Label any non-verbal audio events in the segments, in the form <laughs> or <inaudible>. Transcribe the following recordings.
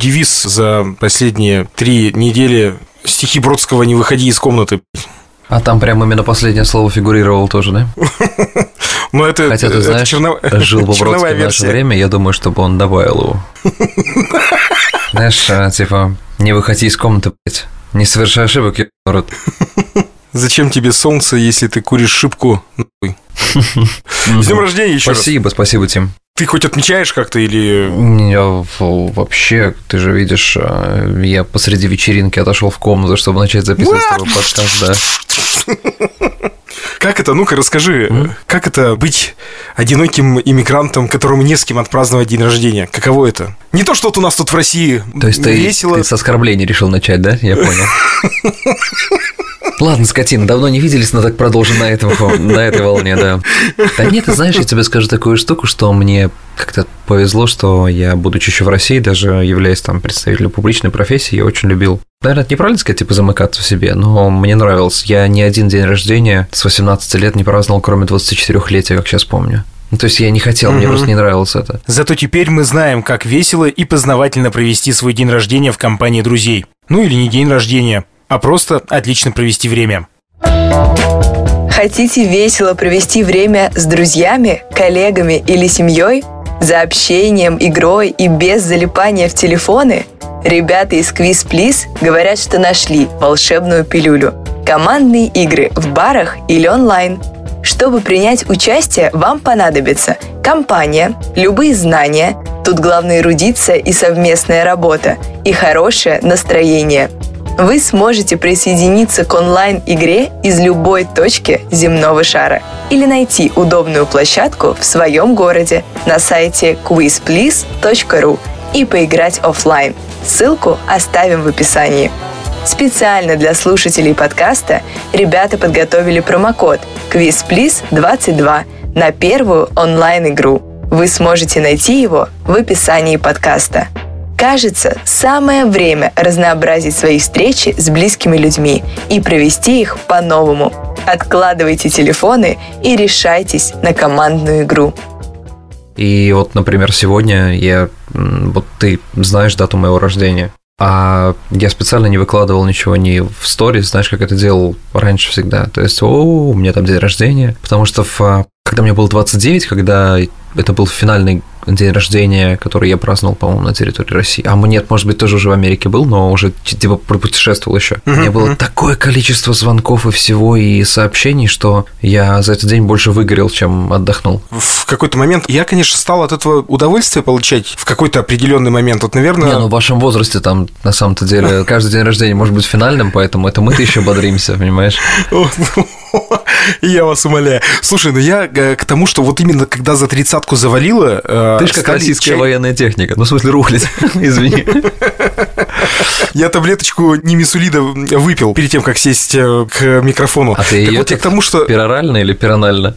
девиз за последние три недели. Стихи Бродского «Не выходи из комнаты». А там прямо именно последнее слово фигурировало тоже, да? <laughs> Ну, это, Хотя, ты знаешь, черно... жил бы <laughs> Бродский в наше время, я думаю, чтобы он добавил его. <laughs> Знаешь, а, типа, не выходи из комнаты, блядь. Не совершай ошибок, я. Зачем тебе солнце, если ты куришь шибку? С днем рождения еще. Спасибо, спасибо, Тим. Ты хоть отмечаешь как-то или... Я вообще, ты же видишь, а, я посреди вечеринки отошел в комнату, чтобы начать записывать с тобой подкаст, да. Как это? Ну-ка, расскажи. Как это быть одиноким иммигрантом, которому не с кем отпраздновать день рождения? Каково это? Не то, что вот у нас тут в России То есть ты, весело. ты с оскорблений решил начать, да? Я понял. <laughs> Ладно, скотина, давно не виделись, но так продолжим на, этом, на этой волне, да. Да нет, ты знаешь, я тебе скажу такую штуку, что мне как-то повезло, что я, будучи еще в России, даже являясь там представителем публичной профессии, я очень любил Наверное, это неправильно сказать, типа, замыкаться в себе, но мне нравилось. Я ни один день рождения с 18 лет не праздновал, кроме 24-летия, как сейчас помню. Ну, то есть я не хотел, мне Мгм. просто не нравилось это. Зато теперь мы знаем, как весело и познавательно провести свой день рождения в компании друзей. Ну или не день рождения, а просто отлично провести время. Хотите весело провести время с друзьями, коллегами или семьей? За общением, игрой и без залипания в телефоны? Ребята из Quiz Please говорят, что нашли волшебную пилюлю. Командные игры в барах или онлайн. Чтобы принять участие, вам понадобится компания, любые знания, тут главное эрудиция и совместная работа, и хорошее настроение – вы сможете присоединиться к онлайн-игре из любой точки земного шара или найти удобную площадку в своем городе на сайте quizplease.ru и поиграть оффлайн. Ссылку оставим в описании. Специально для слушателей подкаста ребята подготовили промокод QuizPlease22 на первую онлайн-игру. Вы сможете найти его в описании подкаста. Кажется, самое время разнообразить свои встречи с близкими людьми и провести их по-новому. Откладывайте телефоны и решайтесь на командную игру. И вот, например, сегодня я... Вот ты знаешь дату моего рождения, а я специально не выкладывал ничего ни в сторис, знаешь, как это делал раньше всегда. То есть, о, у меня там день рождения. Потому что в, а, когда мне было 29, когда это был финальный день рождения, который я праздновал, по-моему, на территории России. А нет, может быть, тоже уже в Америке был, но уже типа путешествовал еще. У меня было такое количество звонков и всего, и сообщений, что я за этот день больше выгорел, чем отдохнул. В какой-то момент я, конечно, стал от этого удовольствие получать в какой-то определенный момент. Вот, наверное, Не, ну в вашем возрасте там на самом-то деле <laughs> каждый день рождения может быть финальным, поэтому это мы-то еще бодримся, понимаешь? <laughs> <laughs> Я вас умоляю. Слушай, ну я э, к тому, что вот именно когда за тридцатку завалило... э, Ты же как российская чай- военная техника. Ну, в смысле, рухлить. <laughs> Извини. <laughs> Я таблеточку немесулида выпил перед тем, как сесть э, к микрофону. А ты так ее вот я к тому, что Перорально или пиронально?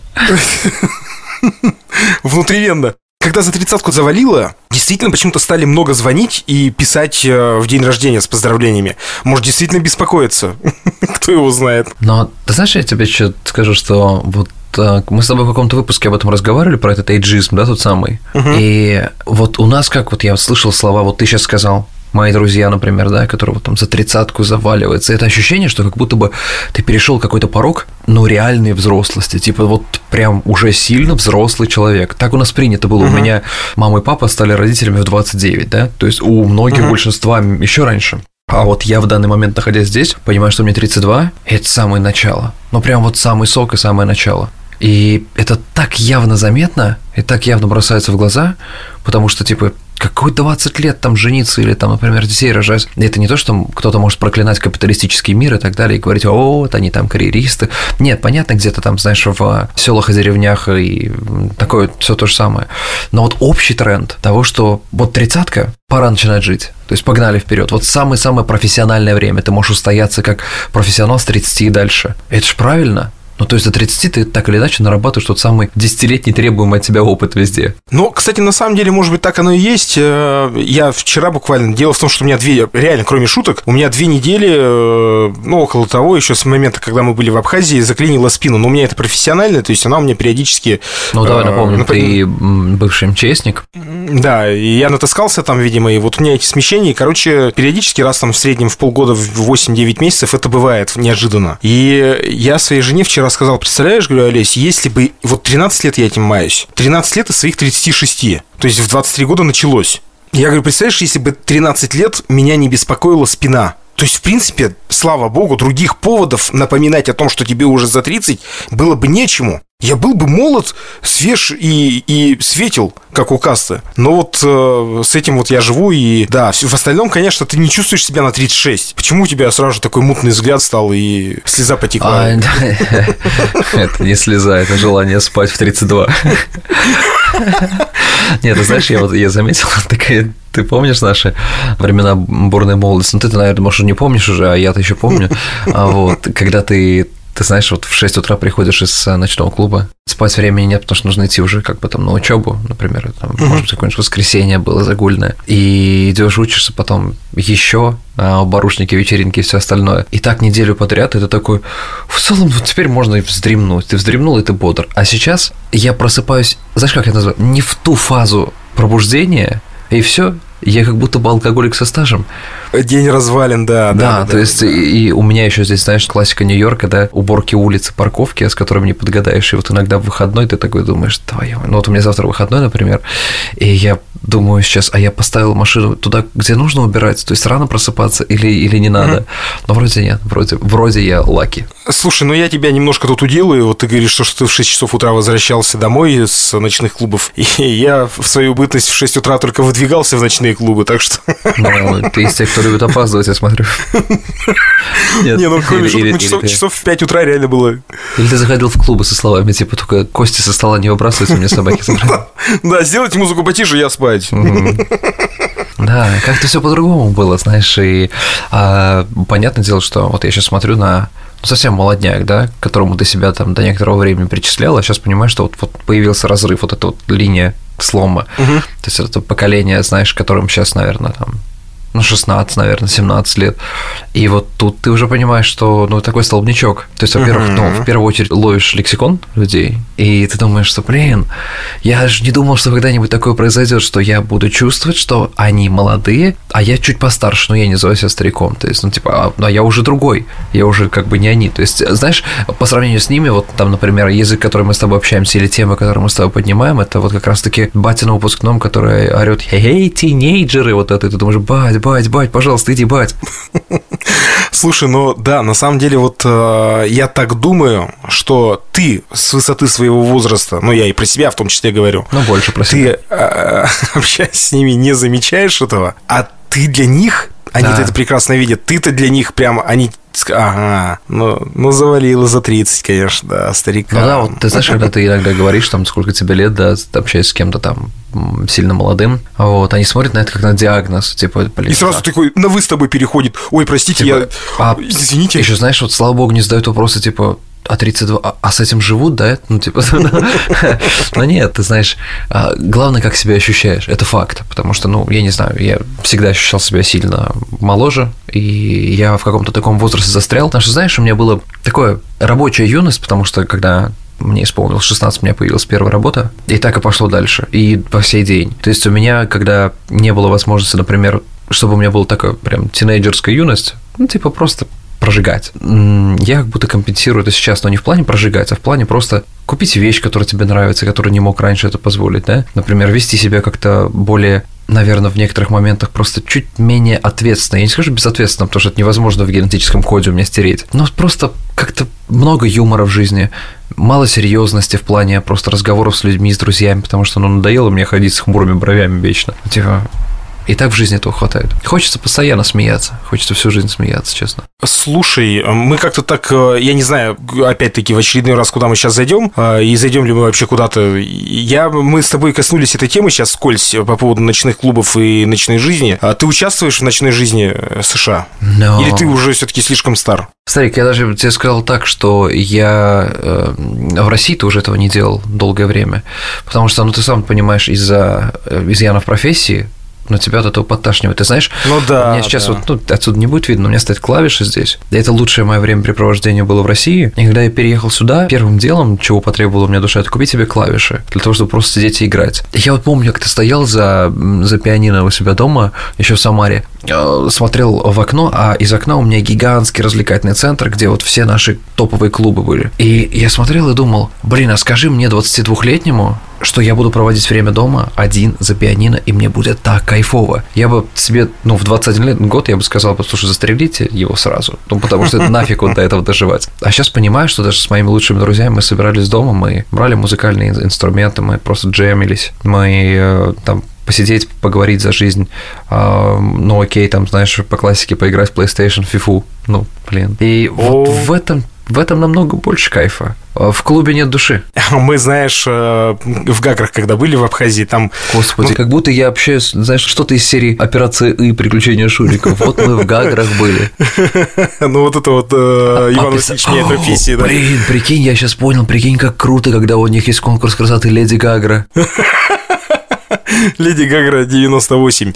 внутривенно. Когда за тридцатку завалило, действительно почему-то стали много звонить и писать э, в день рождения с поздравлениями. Может, действительно беспокоиться. <laughs> Кто его знает. Но ты знаешь, я тебе что скажу, что вот э, мы с тобой в каком-то выпуске об этом разговаривали, про этот эйджизм, да, тот самый. И вот у нас, как вот я слышал слова, вот ты сейчас сказал, мои друзья, например, да, которые вот там за тридцатку заваливаются, это ощущение, что как будто бы ты перешел какой-то порог, но реальной взрослости, типа вот прям уже сильно взрослый человек. Так у нас принято было. У меня мама и папа стали родителями в 29, да, то есть у многих большинства еще раньше. А вот я в данный момент, находясь здесь, понимаю, что мне 32, и это самое начало. Ну, прям вот самый сок и самое начало. И это так явно заметно, и так явно бросается в глаза, потому что, типа, какой 20 лет там жениться или там, например, детей рожать. Это не то, что кто-то может проклинать капиталистический мир и так далее, и говорить, о, вот они там карьеристы. Нет, понятно, где-то там, знаешь, в селах и деревнях и такое все то же самое. Но вот общий тренд того, что вот тридцатка, пора начинать жить. То есть погнали вперед. Вот самое-самое профессиональное время. Ты можешь устояться как профессионал с 30 и дальше. Это ж правильно. Ну, то есть до 30 ты так или иначе нарабатываешь тот самый десятилетний требуемый от тебя опыт везде. Ну, кстати, на самом деле, может быть, так оно и есть. Э, я вчера буквально... Дело в том, что у меня две... Реально, кроме шуток, у меня две недели, э, ну, около того, еще с момента, когда мы были в Абхазии, заклинило спину. Но у меня это профессионально, то есть она у меня периодически... Ну, давай напомним, напом... ты бывший МЧСник. Да, и я натаскался там, видимо, и вот у меня эти смещения, короче, периодически раз там в среднем в полгода, в 8-9 месяцев это бывает неожиданно. И я своей жене вчера сказал, представляешь, говорю, Олесь, если бы... Вот 13 лет я этим маюсь. 13 лет из своих 36. То есть в 23 года началось. Я говорю, представляешь, если бы 13 лет меня не беспокоила спина, то есть, в принципе, слава богу, других поводов напоминать о том, что тебе уже за 30, было бы нечему. Я был бы молод, свеж и, и светил, как у касты. Но вот э, с этим вот я живу, и да, в остальном, конечно, ты не чувствуешь себя на 36. Почему у тебя сразу же такой мутный взгляд стал и слеза потекла? А, это не слеза, это желание спать в 32. Нет, ты знаешь, я вот я заметил, такая ты помнишь наши времена бурной молодости? Ну, ты, наверное, может, не помнишь уже, а я-то еще помню. А вот, когда ты ты знаешь, вот в 6 утра приходишь из э, ночного клуба, спать времени нет, потому что нужно идти уже как бы там на учебу, например, там, mm-hmm. может быть, какое-нибудь воскресенье было загульное, и идешь учишься потом еще, а, барушники, вечеринки и все остальное. И так неделю подряд, и ты такой, в целом, вот теперь можно и вздремнуть. Ты вздремнул, и ты бодр. А сейчас я просыпаюсь, знаешь, как я называю, не в ту фазу пробуждения, и все, я как будто бы алкоголик со стажем. День развален, да. Да, да то да, есть да. И, и у меня еще здесь, знаешь, классика Нью-Йорка, да, уборки улицы, парковки, с которыми не подгадаешь. И вот иногда в выходной ты такой думаешь, твою, ну вот у меня завтра выходной, например, и я думаю сейчас, а я поставил машину туда, где нужно убирать, то есть рано просыпаться или, или не надо. Mm-hmm. Но вроде нет, вроде, вроде я лаки. Слушай, ну я тебя немножко тут уделаю, вот ты говоришь, что ты в 6 часов утра возвращался домой с ночных клубов, <laughs> и я в свою бытность в 6 утра только выдвигался в ночные клубы, так что... Ну, ты из тех, кто любит опаздывать, я смотрю. Нет, не, ну кроме шуток, часов, часов в 5 утра реально было. Или ты заходил в клубы со словами, типа, только кости со стола не выбрасывайте, меня собаки забрали. Да, сделайте музыку потише, я спать. Да, как-то все по-другому было, знаешь, и а, понятное дело, что вот я сейчас смотрю на совсем молодняк, да, к которому ты себя там до некоторого времени причислял, а сейчас понимаешь, что вот, вот появился разрыв, вот эта вот линия слома. Угу. То есть это поколение, знаешь, которым сейчас, наверное, там ну, 16, наверное, 17 лет. И вот тут ты уже понимаешь, что, ну, такой столбнячок. То есть, во-первых, uh-huh. ну, в первую очередь ловишь лексикон людей, и ты думаешь, что, блин, я же не думал, что когда-нибудь такое произойдет, что я буду чувствовать, что они молодые, а я чуть постарше, но я не называю себя стариком. То есть, ну, типа, а, ну, а я уже другой, я уже как бы не они. То есть, знаешь, по сравнению с ними, вот там, например, язык, который мы с тобой общаемся, или темы, которые мы с тобой поднимаем, это вот как раз-таки батя на выпускном, который орет, хей-хей, тинейджеры, вот это, и ты думаешь, бать, бать, бать, пожалуйста, иди, бать. Слушай, ну да, на самом деле вот э, я так думаю, что ты с высоты своего возраста, ну я и про себя в том числе говорю. Ну больше про себя. Ты, э, <laughs> общаясь с ними, не замечаешь этого, а ты для них они да. это прекрасно видят. Ты-то для них прям, они Ага, ну, ну завалило за 30, конечно, да, старика. Ну да, вот ты знаешь, когда ты иногда говоришь, там, сколько тебе лет, да, общаешься с кем-то там сильно молодым, вот, они смотрят на это как на диагноз, типа, блин. И сразу да. такой, на вы с тобой переходит, ой, простите, типа, я, а, извините. Еще знаешь, вот, слава богу, не задают вопросы, типа, а 32, а, а с этим живут, да? Ну, типа, <laughs> ну нет, ты знаешь, а, главное, как себя ощущаешь, это факт, потому что, ну, я не знаю, я всегда ощущал себя сильно моложе, и я в каком-то таком возрасте застрял, потому что, знаешь, у меня было такое рабочая юность, потому что, когда мне исполнилось 16, у меня появилась первая работа, и так и пошло дальше, и по сей день. То есть у меня, когда не было возможности, например, чтобы у меня была такая прям тинейджерская юность, ну, типа просто прожигать. Я как будто компенсирую это сейчас, но не в плане прожигать, а в плане просто купить вещь, которая тебе нравится, которая не мог раньше это позволить, да? Например, вести себя как-то более наверное, в некоторых моментах просто чуть менее ответственно. Я не скажу безответственно, потому что это невозможно в генетическом коде у меня стереть. Но просто как-то много юмора в жизни, мало серьезности в плане просто разговоров с людьми, с друзьями, потому что ну, надоело мне ходить с хмурыми бровями вечно. Типа, И так в жизни этого хватает. Хочется постоянно смеяться. Хочется всю жизнь смеяться, честно. Слушай, мы как-то так, э, я не знаю, опять-таки в очередной раз, куда мы сейчас зайдем, э, и зайдем ли мы вообще куда-то. Я, мы с тобой коснулись этой темы сейчас скользь по поводу ночных клубов и ночной жизни. А ты участвуешь в ночной жизни э, США? Но... Или ты уже все-таки слишком стар? Старик, я даже тебе сказал так, что я э, в России-то уже этого не делал долгое время, потому что, ну, ты сам понимаешь, из-за изъянов профессии но тебя от этого подташнивает. Ты знаешь, ну, да, у меня сейчас да. вот, ну, отсюда не будет видно, у меня стоит клавиша здесь. Это лучшее мое времяпрепровождение было в России. И когда я переехал сюда, первым делом, чего потребовала меня душа, это купить себе клавиши, для того, чтобы просто сидеть и играть. Я вот помню, как ты стоял за, за пианино у себя дома, еще в Самаре, смотрел в окно, а из окна у меня гигантский развлекательный центр, где вот все наши топовые клубы были. И я смотрел и думал, блин, а скажи мне 22-летнему, что я буду проводить время дома один за пианино, и мне будет так кайфово. Я бы себе, ну, в 21 лет, год я бы сказал, послушай, застрелите его сразу, ну, потому что это нафиг вот до этого доживать. А сейчас понимаю, что даже с моими лучшими друзьями мы собирались дома, мы брали музыкальные инструменты, мы просто джемились, мы э, там посидеть, поговорить за жизнь, э, ну окей, там, знаешь, по классике поиграть в PlayStation, FIFA, ну, блин. И вот в этом в этом намного больше кайфа. А в клубе нет души. <laughs> Мы, знаешь, э, в Гаграх, когда были в Абхазии, там... Господи, ну... как будто я общаюсь, знаешь, что-то из серии «Операция И. Приключения Шуриков». Вот мы в <laughs> Гаграх были. <laughs> Ну, вот это вот э, Иван Васильевич профессии, да. Блин, прикинь, я сейчас понял, прикинь, как круто, когда у них есть конкурс красоты Леди Гагра. Леди Гагра 98.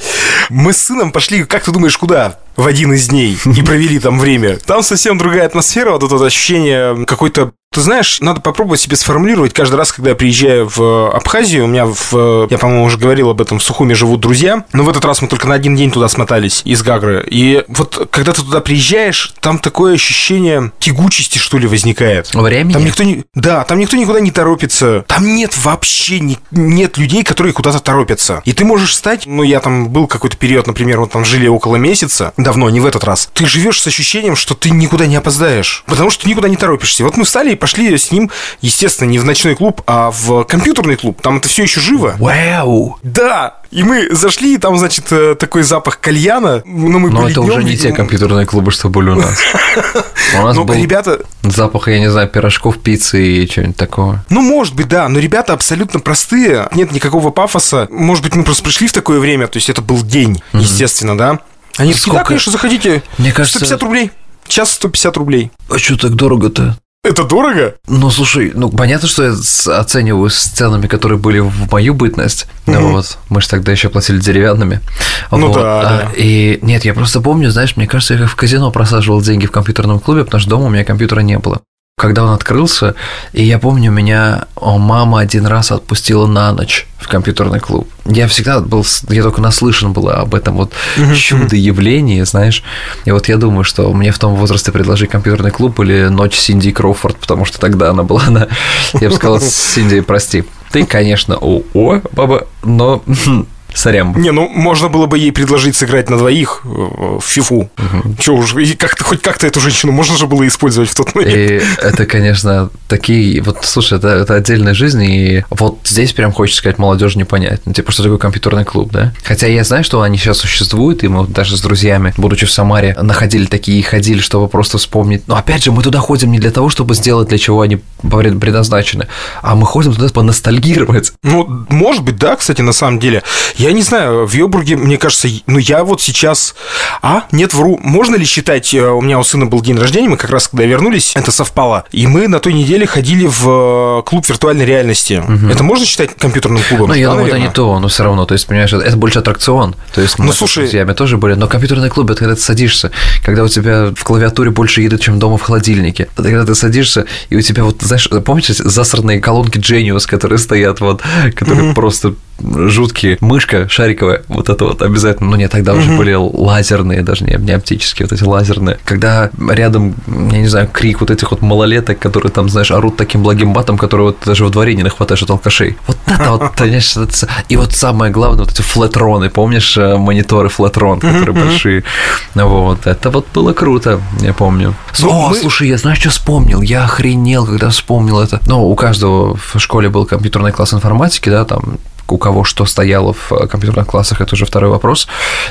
Мы с сыном пошли, как ты думаешь, куда? В один из дней <laughs> и провели там время. Там совсем другая атмосфера, вот это ощущение какой-то ты знаешь, надо попробовать себе сформулировать каждый раз, когда я приезжаю в Абхазию. У меня, в, я, по-моему, уже говорил об этом, в Сухуме живут друзья. Но в этот раз мы только на один день туда смотались из Гагры. И вот когда ты туда приезжаешь, там такое ощущение тягучести, что ли, возникает. Времени? Там никто не... Да, там никто никуда не торопится. Там нет вообще ни... нет людей, которые куда-то торопятся. И ты можешь стать... Ну, я там был какой-то период, например, вот там жили около месяца. Давно, не в этот раз. Ты живешь с ощущением, что ты никуда не опоздаешь. Потому что ты никуда не торопишься. Вот мы встали и пошли с ним, естественно, не в ночной клуб, а в компьютерный клуб. Там это все еще живо. Вау! Да! И мы зашли, и там, значит, э, такой запах кальяна. Но, мы Но это днем, уже не те компьютерные клубы, что были у нас. <laughs> У нас ну, был ребята... запах, я не знаю, пирожков, пиццы и чего-нибудь такого. Ну, может быть, да, но ребята абсолютно простые, нет никакого пафоса. Может быть, мы просто пришли в такое время, то есть это был день, естественно, да. Они такие, да, конечно, заходите. Мне кажется... 150 рублей. Час 150 рублей. А что так дорого-то? Это дорого? Ну, слушай, ну, понятно, что я оцениваю с ценами, которые были в мою бытность. Mm-hmm. Вот. Мы же тогда еще платили деревянными. Ну вот. да, а, да. И нет, я просто помню, знаешь, мне кажется, я в казино просаживал деньги в компьютерном клубе, потому что дома у меня компьютера не было когда он открылся, и я помню, меня о, мама один раз отпустила на ночь в компьютерный клуб. Я всегда был, я только наслышан был об этом вот чудо-явлении, знаешь. И вот я думаю, что мне в том возрасте предложить компьютерный клуб или ночь Синди Кроуфорд, потому что тогда она была, она, я бы сказал, Синди, прости. Ты, конечно, о, о, баба, но Сорям. Не, ну можно было бы ей предложить сыграть на двоих э, в фифу. Угу. Че уж, и как-то хоть как-то эту женщину можно же было использовать в тот момент. И это, конечно, такие. Вот слушай, это, это отдельная жизнь, и вот здесь прям хочется сказать, молодежь не понять. Ну, типа, что такое компьютерный клуб, да? Хотя я знаю, что они сейчас существуют, и мы даже с друзьями, будучи в Самаре, находили такие и ходили, чтобы просто вспомнить. Но опять же, мы туда ходим не для того, чтобы сделать, для чего они предназначены, а мы ходим туда поностальгировать. Ну, может быть, да, кстати, на самом деле. Я не знаю, в Йобурге, мне кажется, ну я вот сейчас... А, нет, вру. Можно ли считать, э, у меня у сына был день рождения, мы как раз когда вернулись, это совпало, и мы на той неделе ходили в э, клуб виртуальной реальности. Угу. Это можно считать компьютерным клубом? Ну, я да, думаю, наверное? это не то, но все равно, то есть, понимаешь, это больше аттракцион. То есть, мы ну, слушай... с друзьями тоже были, но компьютерный клуб, это когда ты садишься, когда у тебя в клавиатуре больше еды, чем дома в холодильнике. Это когда ты садишься, и у тебя вот, знаешь, помните засранные колонки Genius, которые стоят вот, которые угу. просто жуткие. Мышка шариковая, вот это вот обязательно. Ну, нет, тогда уже были лазерные, даже не, не оптические, вот эти лазерные. Когда рядом, я не знаю, крик вот этих вот малолеток, которые там, знаешь, орут таким благим батом, который вот даже во дворе не нахватаешь от алкашей. Вот это вот, <laughs> конечно, и вот самое главное, вот эти флетроны, помнишь, э, мониторы флетрон, которые большие. Вот, это вот было круто, я помню. Ну, О, слушай, я знаю, что вспомнил? Я охренел, когда вспомнил это. Ну, у каждого в школе был компьютерный класс информатики, да, там у кого что стояло в э, компьютерных классах, это уже второй вопрос.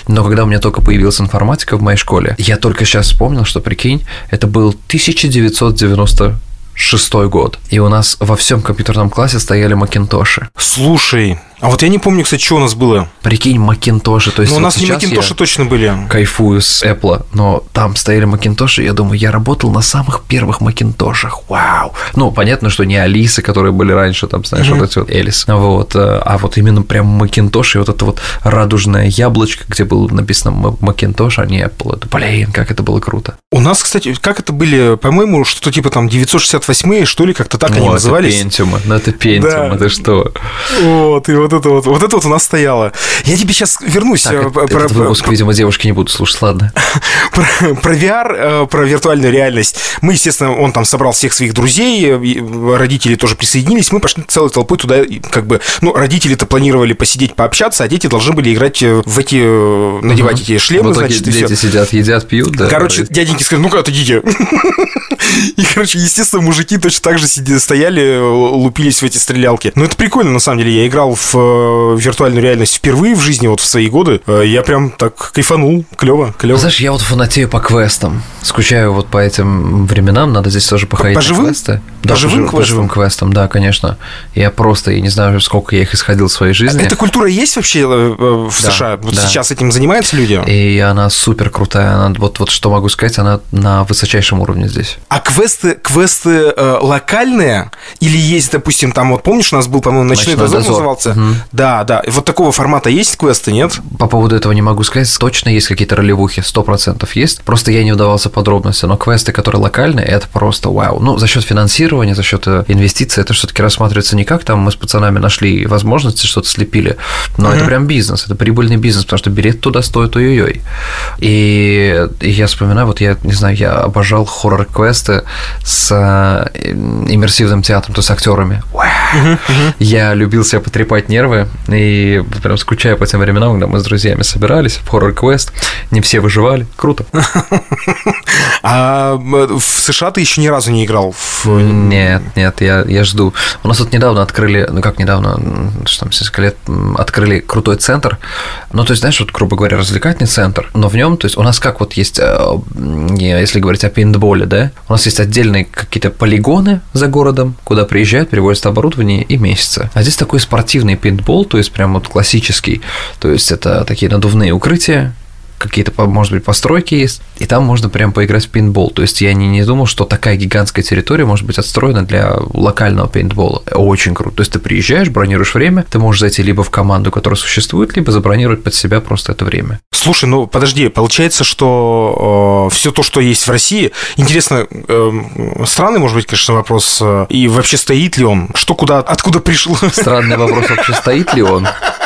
Но когда у меня только появилась информатика в моей школе, я только сейчас вспомнил, что, прикинь, это был 1990 шестой год. И у нас во всем компьютерном классе стояли макинтоши. Слушай, а вот я не помню, кстати, что у нас было. Прикинь, макинтоши. То есть Ну, у нас не макинтоши точно были. кайфую с Apple, но там стояли макинтоши, я думаю, я работал на самых первых макинтошах, вау. Ну, понятно, что не Алисы, которые были раньше, там, знаешь, вот эти вот Элис, вот, э, а вот именно прям макинтоши, вот это вот радужное яблочко, где было написано макинтош, а не Apple, это, блин, как это было круто. У нас, кстати, как это были, по-моему, что-то типа там 968 что ли, как-то так они О, назывались. Это пентиумы, ну это пентиумы, Да. ты что? Вот, и вот это вот, вот это вот у нас стояло. Я тебе сейчас вернусь Так, э, про, этот выпуск, видимо, девушки не будут слушать, ладно. <laughs> про- про VR, э, про виртуальную реальность. Мы, естественно, он там собрал всех своих друзей, э, родители тоже присоединились, мы пошли целой толпой туда, как бы, ну, родители-то планировали посидеть, пообщаться, а дети должны были играть в эти, надевать эти шлемы, В итоге значит, дети сидят, едят, пьют, да. Короче, дяденьки сказали, ну-ка, отойдите. <laughs> И, короче, естественно, мужики точно так же стояли, лупились в эти стрелялки. Но это прикольно, на самом деле. Я играл в э, виртуальную реальность впервые в жизни, вот в свои годы. Э, Я прям так кайфанул. Клево, клево. Знаешь, я вот фанатею по квестам. Скучаю вот по этим временам. Надо здесь тоже походить по на живым? квесты. По Да, живым жив- по квестам? живым квестам, да, конечно. Я просто, я не знаю, сколько я их исходил в своей жизни. Эта культура есть вообще э, в Да, США? Вот да. сейчас этим занимаются люди? И она супер крутая. Она, вот, вот что могу сказать, она на высочайшем уровне здесь. А квесты, квесты э, локальные? Или есть, допустим, там вот помнишь, у нас был, по-моему, ночной, «Ночной дозор, дозор». назывался? Мгм. Да, да. Вот такого формата есть квесты, нет? По поводу этого не могу сказать. Точно есть какие-то ролевухи, сто процентов есть. Просто я не вдавался в подробности. Но квесты, которые локальные, это просто вау. Ну, за счет финансирования, за счет э, инвестиций, это все-таки рассматривается не как там мы с пацанами нашли возможности, что-то слепили. Но это прям бизнес, это прибыльный бизнес, потому что билет туда стоит ой-ой-ой. И, и я вспоминаю, вот я, не знаю, я обожал хоррор-квесты с э, иммерсивным театром, то есть с актерами. Я любил себя потрепать нервы и прям скучаю по тем временам, когда мы с друзьями собирались в хоррор-квест. Не все выживали. Круто. <laughs> А в США ты еще ни разу не играл в... Нет, нет, я, я жду. У нас тут недавно открыли, ну как недавно, что там, несколько лет, открыли крутой центр. Ну, то есть, знаешь, вот, грубо говоря, развлекательный центр, но в нем, то есть, у нас как вот есть, э, если говорить о пейнтболе, да, у нас есть отдельные какие-то полигоны за городом, куда приезжают, привозят оборудование и месяца. А здесь такой спортивный пейнтбол, то есть, прям вот классический, то есть, это такие надувные укрытия, какие-то, может быть, постройки есть, и там можно прям поиграть в пейнтбол. То есть я не, не думал, что такая гигантская территория может быть отстроена для локального пейнтбола. Очень круто. То есть ты приезжаешь, бронируешь время, ты можешь зайти либо в команду, которая существует, либо забронировать под себя просто это время. Слушай, ну подожди, получается, что все то, что есть в России, интересно, э, странный, может быть, конечно, вопрос, э, и вообще стоит ли он? Что куда, откуда пришло? Странный вопрос вообще, стоит ли он? <laughs>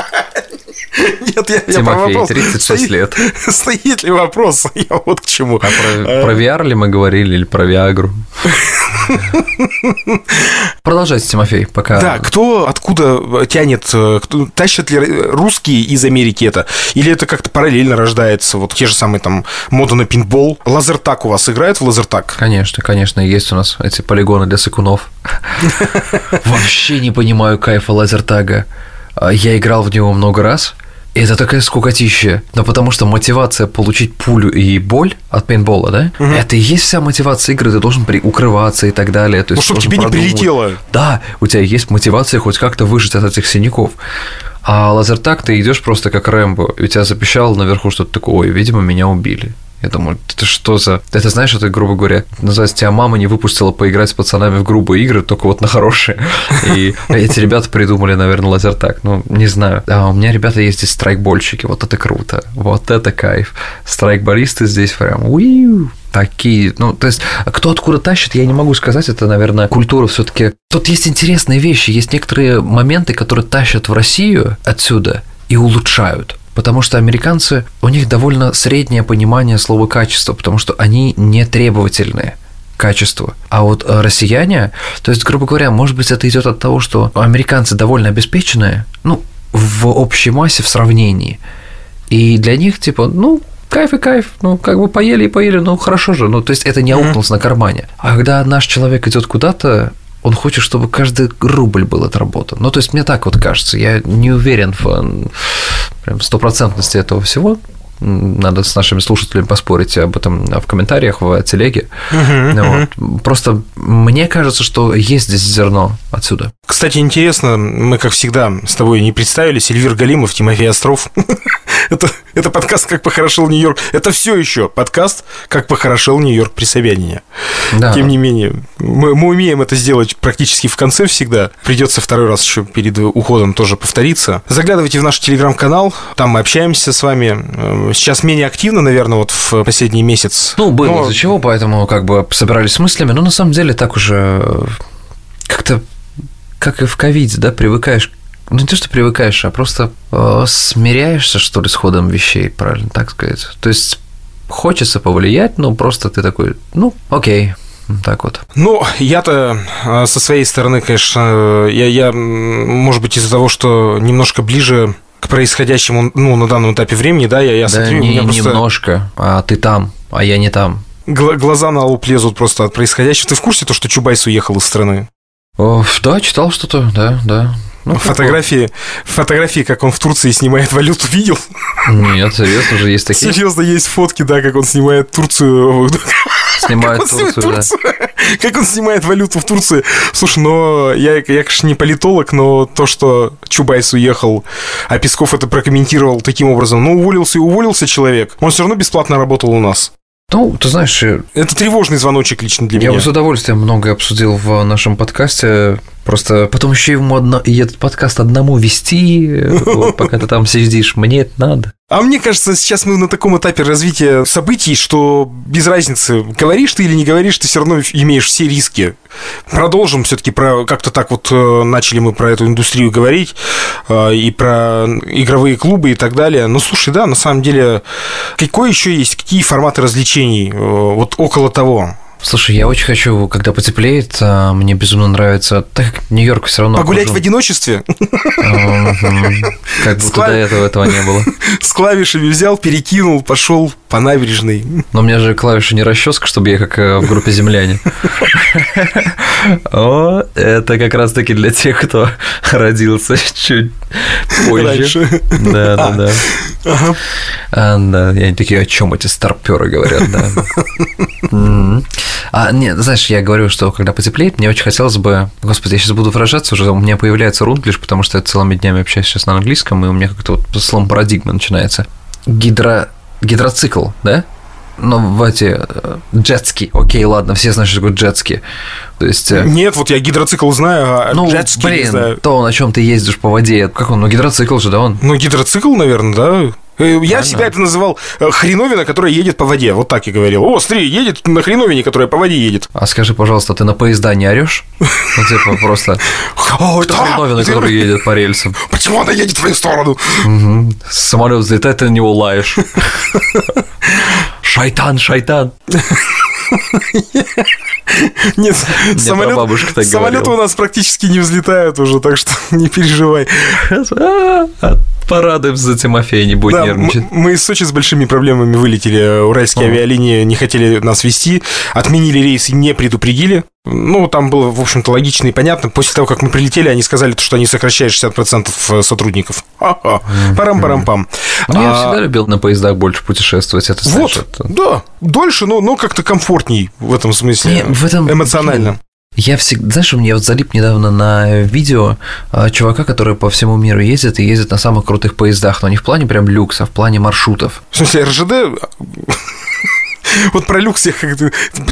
Нет, я, я про вопрос. 36 Стоит- лет. <laughs> Стоит ли вопрос? <laughs> Я вот к чему. А про, про VR ли мы говорили или про Виагру? <laughs> Продолжайте, Тимофей, пока... Да, кто откуда тянет, э, кто, тащат ли русские из Америки это? Или это как-то параллельно рождается? Вот те же самые там мода на пинбол. Лазертак у вас играет в лазертак? Конечно, конечно, есть у нас эти полигоны для сыкунов. Вообще не понимаю кайфа лазертага. А, Я играл в него много раз, и это такая скукотища. Но потому что мотивация получить пулю и боль от пейнтбола, да? Это и есть вся мотивация игры. Ты должен при... укрываться и так далее. То Ну, есть чтоб должен тебе не продумывать. прилетело. Да, у тебя есть мотивация хоть как-то выжить от этих синяков. А лазертаг ты идешь просто как Рэмбо, и у тебя запищало наверху что-то такое, ой, видимо, меня убили. Я думаю, это что за... Это знаешь, это, грубо говоря, называется, тебя мама не выпустила поиграть с пацанами в грубые игры, только вот на хорошие. И эти ребята придумали, наверное, лазертаг. Ну, не знаю. А у меня ребята есть здесь страйкбольщики, вот это круто. Вот это кайф. Страйкболисты здесь прям уиу, такие, ну, то есть, кто откуда тащит, я не могу сказать, это, наверное, культура все таки Тут есть интересные вещи, есть некоторые моменты, которые тащат в Россию отсюда и улучшают. Потому что американцы, у них довольно среднее понимание слова качество, потому что они не требовательные качеству. А вот э, россияне, то есть, грубо говоря, может быть, это идет от того, что американцы довольно обеспеченные, ну, в общей массе, в сравнении. И для них, типа, ну, кайф и кайф, ну, как бы поели и поели, ну, хорошо же, ну, то есть это не аукнулось на кармане. А когда наш человек идет куда-то, он хочет, чтобы каждый рубль был отработан. Ну, то есть мне так вот кажется. Я не уверен в прям стопроцентности этого всего. Надо с нашими слушателями поспорить об этом в комментариях, в телеге. Uh-huh, вот. Просто мне кажется, что есть здесь зерно отсюда. Кстати, интересно, мы, как всегда, с тобой не представились. Эльвир Галимов, Тимофей Остров. <laughs> это, это подкаст «Как похорошел Нью-Йорк». Это все еще подкаст «Как похорошел Нью-Йорк при Собянине». Да. Тем не менее, мы, мы умеем это сделать практически в конце всегда. Придется второй раз еще перед уходом тоже повториться. Заглядывайте в наш телеграм-канал, там мы общаемся с вами. Сейчас менее активно, наверное, вот в последний месяц. Ну, было Но... из-за чего, поэтому как бы собирались с мыслями. Но на самом деле так уже как-то как и в ковиде, да, привыкаешь ну, не то, что привыкаешь, а просто э, смиряешься, что ли, с ходом вещей, правильно так сказать. То есть хочется повлиять, но просто ты такой, ну, окей, так вот. Ну, я-то э, со своей стороны, конечно, я, я может быть, из-за того, что немножко ближе к происходящему, ну, на данном этапе времени, да, я, я да смотрю... Не, просто... немножко, а ты там, а я не там. Глаза на лоб лезут просто от происходящего. Ты в курсе то, что Чубайс уехал из страны? О, да, читал что-то, да, да. Ну, фотографии, фотографии, как он в Турции снимает валюту, видел? Нет, серьезно же есть такие. Серьезно, есть фотки, да, как он снимает Турцию. <laughs> Снимает Турцию, Турцию, да. <laughs> Как он снимает валюту в Турции. Слушай, но я, я, конечно, не политолог, но то, что Чубайс уехал, а Песков это прокомментировал таким образом, ну, уволился и уволился человек, он все равно бесплатно работал у нас. Ну, ты знаешь... Это тревожный звоночек лично для я меня. Я бы с удовольствием многое обсудил в нашем подкасте. Просто потом еще ему одно, и этот подкаст одному вести, вот, пока ты там сидишь. Мне это надо. А мне кажется, сейчас мы на таком этапе развития событий, что без разницы, говоришь ты или не говоришь, ты все равно имеешь все риски. Продолжим все-таки про как-то так вот э, начали мы про эту индустрию говорить э, и про игровые клубы и так далее. Ну, слушай, да, на самом деле, какой еще есть, какие форматы развлечений э, вот около того? Слушай, я очень хочу, когда потеплеет, а, мне безумно нравится, так как Нью-Йорк все равно... Погулять в одиночестве? Как будто до этого этого не было. <laughs> С клавишами взял, перекинул, пошел по набережной. Но у меня же клавиша не расческа, чтобы я как э, в группе земляне. О, это как раз-таки для тех, кто родился чуть позже. Да, да, да. Ага. А, да, и они такие, о чем эти старперы говорят, да. А, нет, знаешь, я говорю, что когда потеплеет, мне очень хотелось бы... Господи, я сейчас буду выражаться уже, у меня появляется рунглиш, потому что я целыми днями общаюсь сейчас на английском, и у меня как-то вот слом парадигмы начинается. Гидро... Гидроцикл, да? Ну, в эти э, джетски. Окей, ладно, все знают, что такое джетски. То есть... Э, нет, вот я гидроцикл знаю, а ну, джетски блин, не знаю. то, на чем ты ездишь по воде. Как он? Ну, гидроцикл же, да, он? Ну, гидроцикл, наверное, да. Э, я Правильно. всегда это называл э, хреновина, которая едет по воде. Вот так и говорил. О, смотри, едет на хреновине, которая по воде едет. А скажи, пожалуйста, ты на поезда не орешь? Ну, типа, просто... <laughs> О, это хреновина, которая едет по рельсам. Почему она едет в твою сторону? Самолет взлетает, ты на него лаешь. <laughs> Шайтан, шайтан. Нет, самолет, самолеты у нас практически не взлетают уже, так что <laughs> не переживай. Порадуемся за Тимофея, не будет да, нервничать. Мы из Сочи с большими проблемами вылетели. Уральские О. авиалинии не хотели нас вести, отменили рейс и не предупредили. Ну, там было, в общем-то, логично и понятно. После того, как мы прилетели, они сказали, что они сокращают 60% э, сотрудников. Парам-парам-пам. Ну, я а всегда любил на поездах больше путешествовать. Это, вот, это... да. Дольше, но, но как-то комфортней в этом смысле. Не, в этом... Эмоционально. Я всегда, знаешь, у меня вот залип недавно на видео а, чувака, который по всему миру ездит и ездит на самых крутых поездах, но не в плане прям люкса, а в плане маршрутов. В смысле, РЖД вот про люкс я,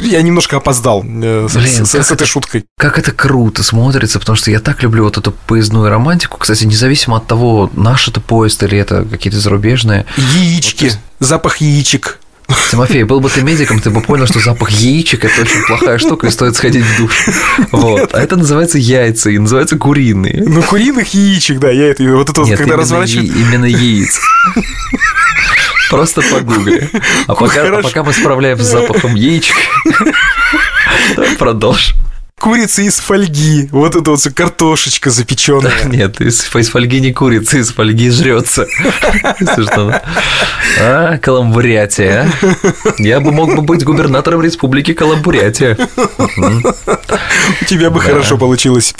я немножко опоздал э, Блин, с, с, с этой шуткой. Как это круто смотрится, потому что я так люблю вот эту поездную романтику. Кстати, независимо от того, наш это поезд или это какие-то зарубежные. Яички, вот, запах яичек. Тимофей, был бы ты медиком, ты бы понял, что запах яичек – это очень плохая штука, и стоит сходить в душ. <laughs> Вот. А это называется яйца, и называется куриные. Ну, куриных яичек, да, я это, вот это Нет, когда разворачиваю. именно яиц. <laughs> Просто погугли. А пока, а пока мы справляем с запахом яичек, продолжим. Курица из фольги. Вот это вот картошечка запеченная. Да, нет, из, из фольги не курица, из фольги жрется. А, Каламбурятия. Я бы мог бы быть губернатором республики Каламбурятия. У тебя бы хорошо получилось.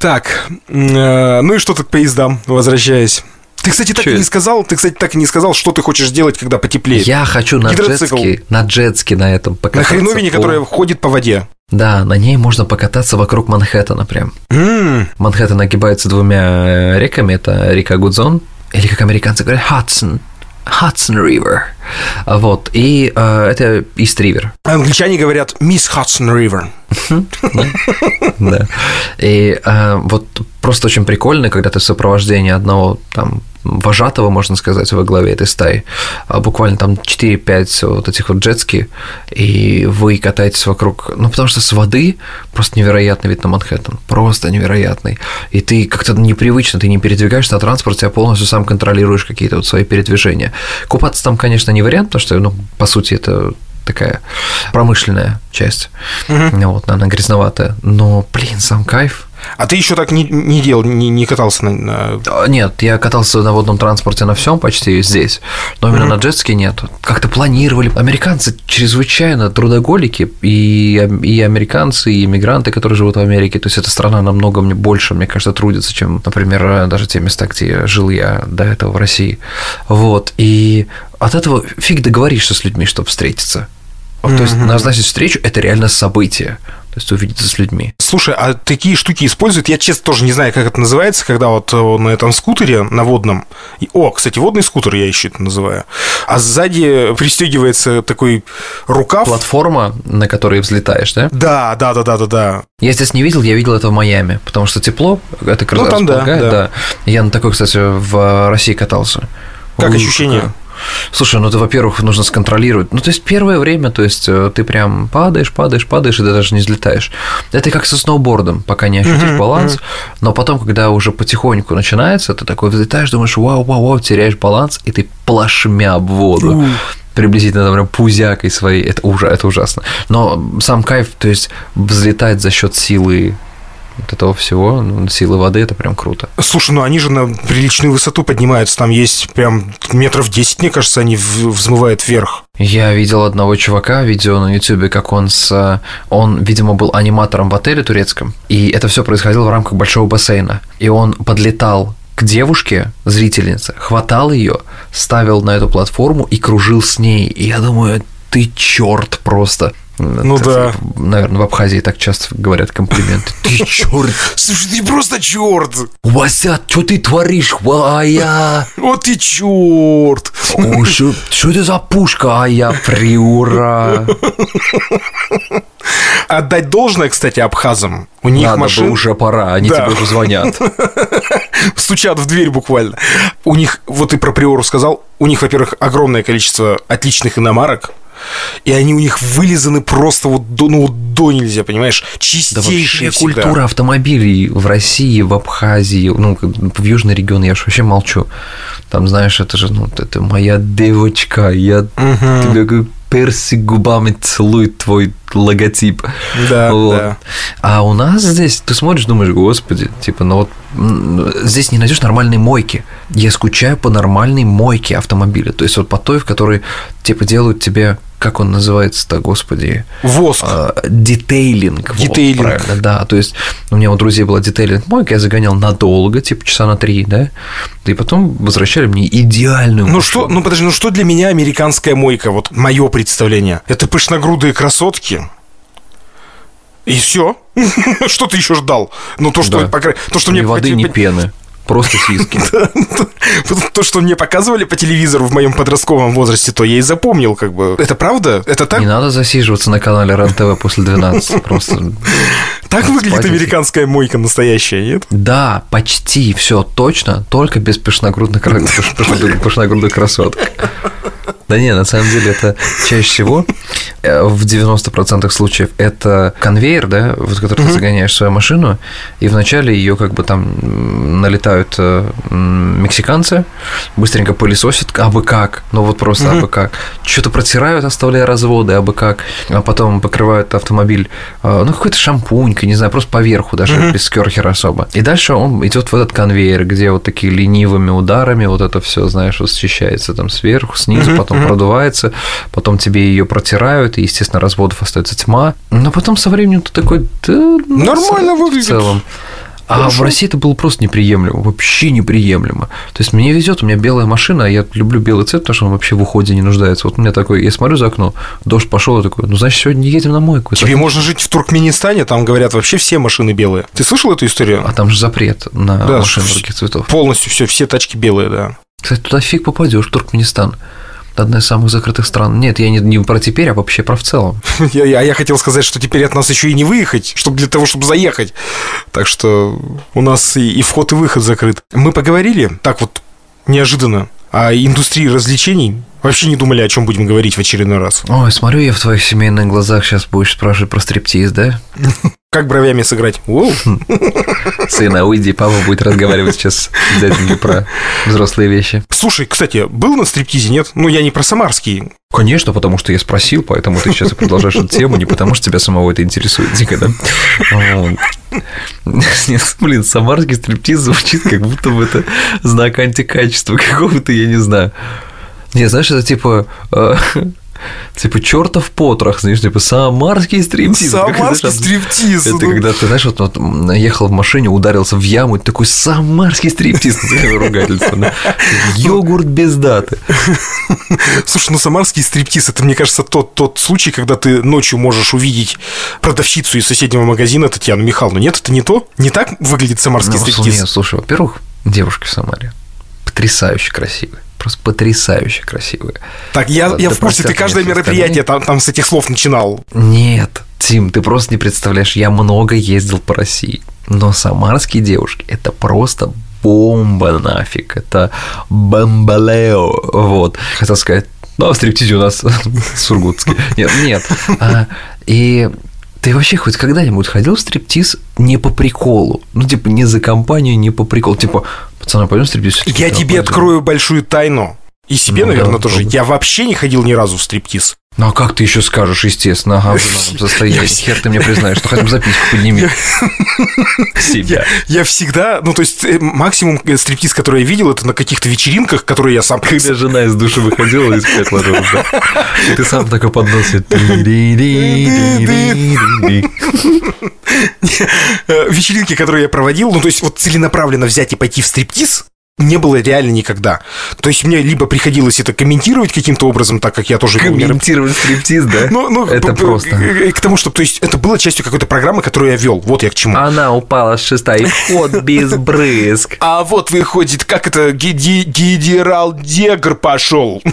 Так, э, ну и что тут к поездам, возвращаясь? Ты, кстати, так Чё? и не сказал, ты, кстати, так и не сказал, что ты хочешь делать, когда потеплеет. Я хочу на джетски, на джетски на этом покататься. На хреновине, по... которая ходит по воде. Да, на ней можно покататься вокруг Манхэттена прям. Mm. Манхэттен огибается двумя э, реками. Это река Гудзон, или как американцы говорят, Хадсон. Hudson River. Вот, и э, это East River. Англичане говорят Miss Hudson River. Да. И э, вот просто очень прикольно, когда ты в сопровождении одного там вожатого, можно сказать, во главе этой стаи. А буквально там 4-5 вот этих вот джетски, и вы катаетесь вокруг, ну, потому что с воды просто невероятный вид на Манхэттен, просто невероятный. И ты как-то непривычно, ты не передвигаешься на транспорте, а полностью сам контролируешь какие-то вот свои передвижения. Купаться там, конечно, не вариант, потому что, ну, по сути, это такая промышленная часть, угу. вот, она грязноватая, но, блин, сам кайф, а ты еще так не, не делал, не, не катался на, нет, я катался на водном транспорте на всем почти здесь, но именно mm-hmm. на джетске нет. Как-то планировали. Американцы чрезвычайно трудоголики, и, и американцы, и иммигранты, которые живут в Америке. То есть эта страна намного мне больше, мне кажется, трудится, чем, например, даже те места, где жил я до этого в России. Вот. И от этого фиг договоришься с людьми, чтобы встретиться. Mm-hmm. То есть назначить встречу – это реально событие то есть увидеться с людьми. Слушай, а такие штуки используют? Я, честно, тоже не знаю, как это называется, когда вот э, на этом скутере, на водном... О, кстати, водный скутер я еще это называю. А сзади пристегивается такой рукав. Платформа, на которой взлетаешь, да? Да, да, да, да, да, да. Я здесь не видел, я видел это в Майами, потому что тепло, это как ну, там, да, да. да. Я на такой, кстати, в России катался. Как Ух, ощущение? Слушай, ну это, во-первых, нужно сконтролировать. Ну, то есть первое время, то есть э, ты прям падаешь, падаешь, падаешь, и ты даже не взлетаешь. Это как со сноубордом, пока не ощутишь uh-huh, баланс. Uh-huh. Но потом, когда уже потихоньку начинается, ты такой взлетаешь, думаешь, вау, вау, вау, теряешь баланс, и ты плашмя об воду. Uh-huh приблизительно, например, пузякой своей, это, ужа, это ужасно. Но сам кайф, то есть взлетать за счет силы вот этого всего, ну, силы воды, это прям круто. Слушай, ну они же на приличную высоту поднимаются, там есть прям метров 10, мне кажется, они взмывают вверх. Я видел одного чувака, видео на ютубе, как он с... Он, видимо, был аниматором в отеле турецком, и это все происходило в рамках большого бассейна. И он подлетал к девушке, зрительнице, хватал ее, ставил на эту платформу и кружил с ней. И я думаю, ты черт просто. Ну да. Наверное, в Абхазии так часто говорят комплименты. <laughs> Ты черт! Слушай, ты просто черт! Вася, что ты творишь, Вая? Вот ты черт! Что это за пушка, а я приура? Отдать должное, кстати, абхазам. У них Надо машин... бы уже пора, они да. тебе уже звонят. <laughs> Стучат в дверь буквально. У них, вот ты про Приору сказал, у них, во-первых, огромное количество отличных иномарок, и они у них вылизаны просто вот до, ну, до нельзя, понимаешь? Чистейшие да культура автомобилей в России, в Абхазии, ну, в южный регион, я уж вообще молчу. Там, знаешь, это же, ну, это моя девочка, я угу. тебя как персик губами целует твой логотип. Да, вот. да. А у нас здесь, ты смотришь, думаешь, господи, типа, ну вот здесь не найдешь нормальной мойки. Я скучаю по нормальной мойке автомобиля. То есть вот по той, в которой типа делают тебе как он называется-то, господи? Воск. А, детейлинг. Детейлинг. Вот, правильно, да. То есть у меня у друзей была детейлинг мойка, я загонял надолго, типа часа на три, да, и потом возвращали мне идеальную Ну что, ну подожди, ну что для меня американская мойка, вот мое представление? Это пышногрудые красотки, и все. <laughs> что ты еще ждал? Ну, то, что, да. то, что ни мне воды, ни пены. Просто сиськи. <laughs> То, что мне показывали по телевизору в моем подростковом возрасте, то я и запомнил, как бы. Это правда? Это так? Не надо засиживаться на канале РЕН-ТВ после 12. <laughs> Просто так выглядит американская мойка настоящая, нет? Да, почти все точно, только без пышногрудных, красоток. <laughs> Да не, на самом деле это чаще всего э, в 90% случаев это конвейер, да, вот который ты загоняешь свою машину, и вначале ее как бы там налетают э, мексиканцы, быстренько пылесосят, а бы как, ну вот просто mm-hmm. а бы как, что-то протирают, оставляя разводы, а бы как, а потом покрывают автомобиль, э, ну какой-то шампунькой, не знаю, просто поверху даже, без керхера особо. И дальше он идет в этот конвейер, где вот такие ленивыми ударами вот это все, знаешь, вот счищается там сверху, снизу, mm-hmm. потом продувается, потом тебе ее протирают, и, естественно, разводов остается тьма. Но потом со временем ты такой, да, ну, Нормально в выглядит. целом. А Хорошо. в России это было просто неприемлемо, вообще неприемлемо. То есть мне везет, у меня белая машина, а я люблю белый цвет, потому что он вообще в уходе не нуждается. Вот у меня такой, я смотрю за окно, дождь пошел, я такой, ну значит сегодня не едем на мойку. Тебе можно жить в Туркменистане, там говорят вообще все машины белые. Ты слышал эту историю? А там же запрет на Да, машины других цветов. Полностью все, все тачки белые, да. Кстати, туда фиг попадешь, Туркменистан. Одна из самых закрытых стран. Нет, я не, не про теперь, а вообще про в целом. <laughs> Я, я, я хотел сказать, что теперь от нас еще и не выехать, чтобы для того, чтобы заехать. Так что у нас и, и вход, и выход закрыт. Мы поговорили так вот неожиданно о индустрии развлечений. Вообще не думали, о чем будем говорить в очередной раз. Ой, смотрю я в твоих семейных глазах, сейчас будешь спрашивать про стриптиз, да? <laughs> Как бровями сыграть? Воу. Сына, уйди, папа будет разговаривать сейчас с дяденькой про взрослые вещи. Слушай, кстати, был на стриптизе, нет? Ну, я не про самарский. Конечно, потому что я спросил, поэтому ты сейчас и продолжаешь эту тему, не потому что тебя самого это интересует, дико, да? Вот. Нет, блин, самарский стриптиз звучит, как будто бы это знак антикачества какого-то, я не знаю. Не, знаешь, это типа... Типа чертов потрох, знаешь, типа самарский стриптиз. Самарский стриптиз. Это ну. когда ты, знаешь, вот, вот ехал в машине, ударился в яму, такой самарский стриптиз, <laughs> ругательство, да. Йогурт без даты. Слушай, ну самарский стриптиз, это, мне кажется, тот, тот случай, когда ты ночью можешь увидеть продавщицу из соседнего магазина Татьяну Михайловну. Нет, это не то? Не так выглядит самарский Ну, стриптиз? нет, слушай, во-первых, девушки в Самаре потрясающе красивые. Просто потрясающе красивые. Так, я, Вот, я да в курсе, ты каждое мероприятие там, там с этих слов начинал. Нет, Тим, ты просто не представляешь, я много ездил по России, но самарские девушки – это просто бомба нафиг, это бомбалео, вот. Хотел сказать, ну, а стриптизе у нас <laughs> сургутский. Нет, нет. А, и ты вообще хоть когда-нибудь ходил в стриптиз не по приколу? Ну, типа, не за компанию, не по приколу. Типа, пацаны, пойдем в стриптиз? Я «Да, тебе пойдем». открою большую тайну. И себе, Ну да, наверное, тоже. пробуй. Я вообще не ходил ни разу в стриптиз. Ну, а как ты еще скажешь, естественно, ага, в женатом <laughs> состоянии. Хер ты мне признаешь, что хотя бы записку <laughs> подними. Себя. Я всегда, ну, то есть, э, максимум э, стриптиз, который я видел, это на каких-то вечеринках, которые я сам... Когда <laughs> жена из души выходила и спать ложилась, да? Ты сам такой под нос себе, «Ти-ди-ди-ди-ди-ди». Э, Вечеринки, которые я проводил, ну, то есть, вот целенаправленно взять и пойти в стриптиз, не было реально никогда. То есть мне либо приходилось это комментировать каким-то образом, так как я тоже был Комментировать стриптиз, да? Ну, ну, Это п- п- просто. к- тому, что, то есть, это было частью какой-то программы, которую я вел. Вот я к чему. Она упала с шеста, и вход без <laughs> брызг. А вот выходит, как это, генерал Дегр пошел. <laughs>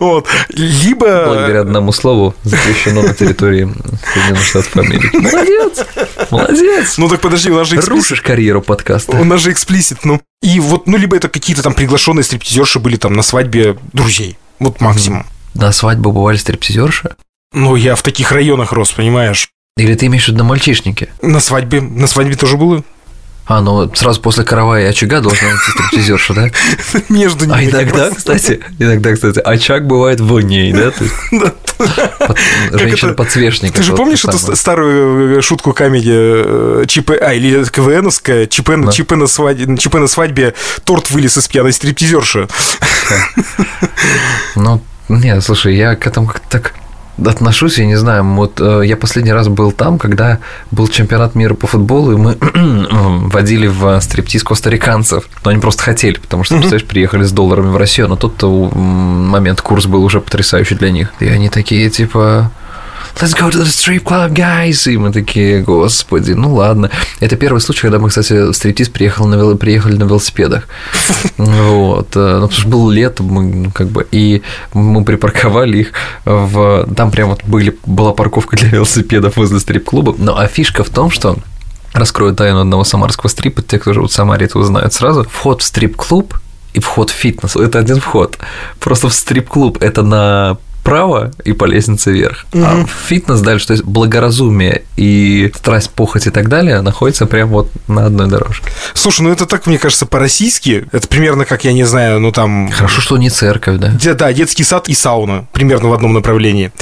Вот. Либо... Благодаря одному слову запрещено на территории Соединенных Штатов Америки. <laughs> Молодец! Молодец! Ну так подожди, у нас же. Рушишь карьеру подкаста. У нас же эксплисит, ну. И вот, ну, либо это какие-то там приглашенные стриптизерши были там на свадьбе друзей. Вот максимум. На свадьбу бывали стриптизерши? Ну, я в таких районах рос, понимаешь? Или ты имеешь в виду на мальчишнике? На свадьбе, на свадьбе тоже было. А, ну сразу после каравая и очага должна быть стриптизерша, да? <laughs> Между ними. А иногда, кстати, иногда, кстати, очаг бывает в ней, да? <laughs> Да. Под- Женщина-подсвечник. Ты же помнишь эту старую э, шутку комедии э, ЧП, а, или КВНовская, ЧП на свадьбе, торт вылез из пьяной стриптизерши. Ну, нет, слушай, я к этому как-то так отношусь, я не знаю, вот э, я последний раз был там, когда был чемпионат мира по футболу, и мы <clears throat> водили в стриптиз костариканцев, но они просто хотели, потому что, <laughs> представляешь, приехали с долларами в Россию, но тот момент курс был уже потрясающий для них, и они такие, типа, Let's go to the strip club, guys! И мы такие, господи, ну ладно. Это первый случай, когда мы, кстати, стриптиз приехал на вел... приехали на велосипедах. Вот. э, Ну, потому что было лето, мы, ну, как бы, и мы припарковали их в... Там прям вот были, была парковка для велосипедов возле стрип-клуба. Но а фишка в том, что раскрою тайну одного самарского стрипа, те, кто живут в Самаре, это узнают сразу. Вход в стрип-клуб и вход в фитнес – это один вход. Просто в стрип-клуб это на вправо и по лестнице вверх. А фитнес дальше, то есть благоразумие и страсть, похоть и так далее находятся прямо вот на одной дорожке. Слушай, ну это так, мне кажется, по-российски. Это примерно как, я не знаю, ну там... Хорошо, что не церковь, да? Де- да, детский сад и сауна примерно в одном направлении.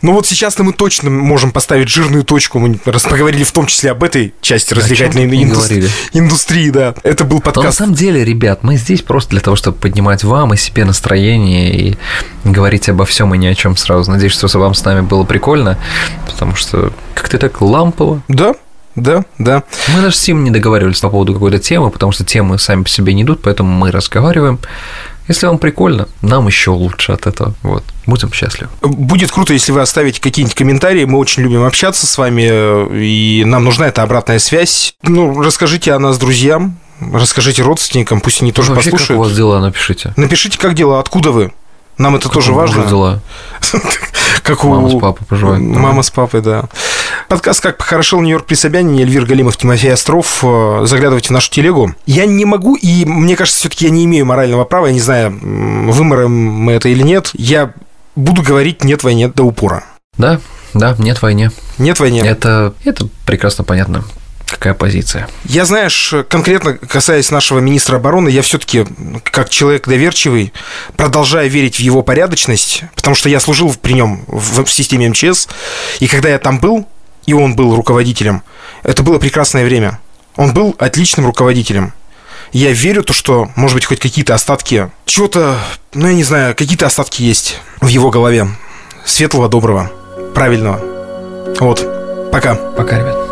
Ну вот сейчас мы точно можем поставить жирную точку. Мы раз поговорили в том числе об этой части развлекательной чем мы не индус- говорили? индустрии, да. Это был Но на подкаст. самом деле, ребят, мы здесь просто для того, чтобы поднимать вам и себе настроение и говорить обо всем и ни о чем сразу. Надеюсь, что вам с нами было прикольно, потому что как-то так лампово. Да, да, да. Мы даже с Сим не договаривались по поводу какой-то темы, потому что темы сами по себе не идут, поэтому мы разговариваем. Если вам прикольно, нам еще лучше от этого. Вот. Будем счастливы. Будет круто, если вы оставите какие-нибудь комментарии. Мы очень любим общаться с вами, э, и нам нужна эта обратная связь. Ну, расскажите о нас друзьям, расскажите родственникам, пусть они тоже Ну, Вообще, послушают. как у вас дела, напишите. Напишите, как дела, откуда вы. Нам это тоже Как у важно. дела. <laughs> Как у... Мама с папой поживают. Мама с папой, да. Подкаст «Как похорошел Нью-Йорк при Собянине», Эльвир Галимов, Тимофей Остров. Э, Заглядывайте в нашу телегу. Я не могу, и мне кажется, все таки я не имею морального права, я не знаю, м, вымором мы это или нет, я буду говорить «нет войне» до упора. Да, да, нет войне. Нет войне. Это, это прекрасно понятно. Какая позиция? Я, знаешь, конкретно касаясь нашего министра обороны, я все-таки, как человек доверчивый, продолжаю верить в его порядочность, потому что я служил при нем в, в системе МЧС, и когда я там был, и он был руководителем, это было прекрасное время. Он был отличным руководителем. Я верю, то, что, может быть, хоть какие-то остатки, чего-то, ну, я не знаю, какие-то остатки есть в его голове. Светлого, доброго, правильного. Вот. Пока. Пока, ребят.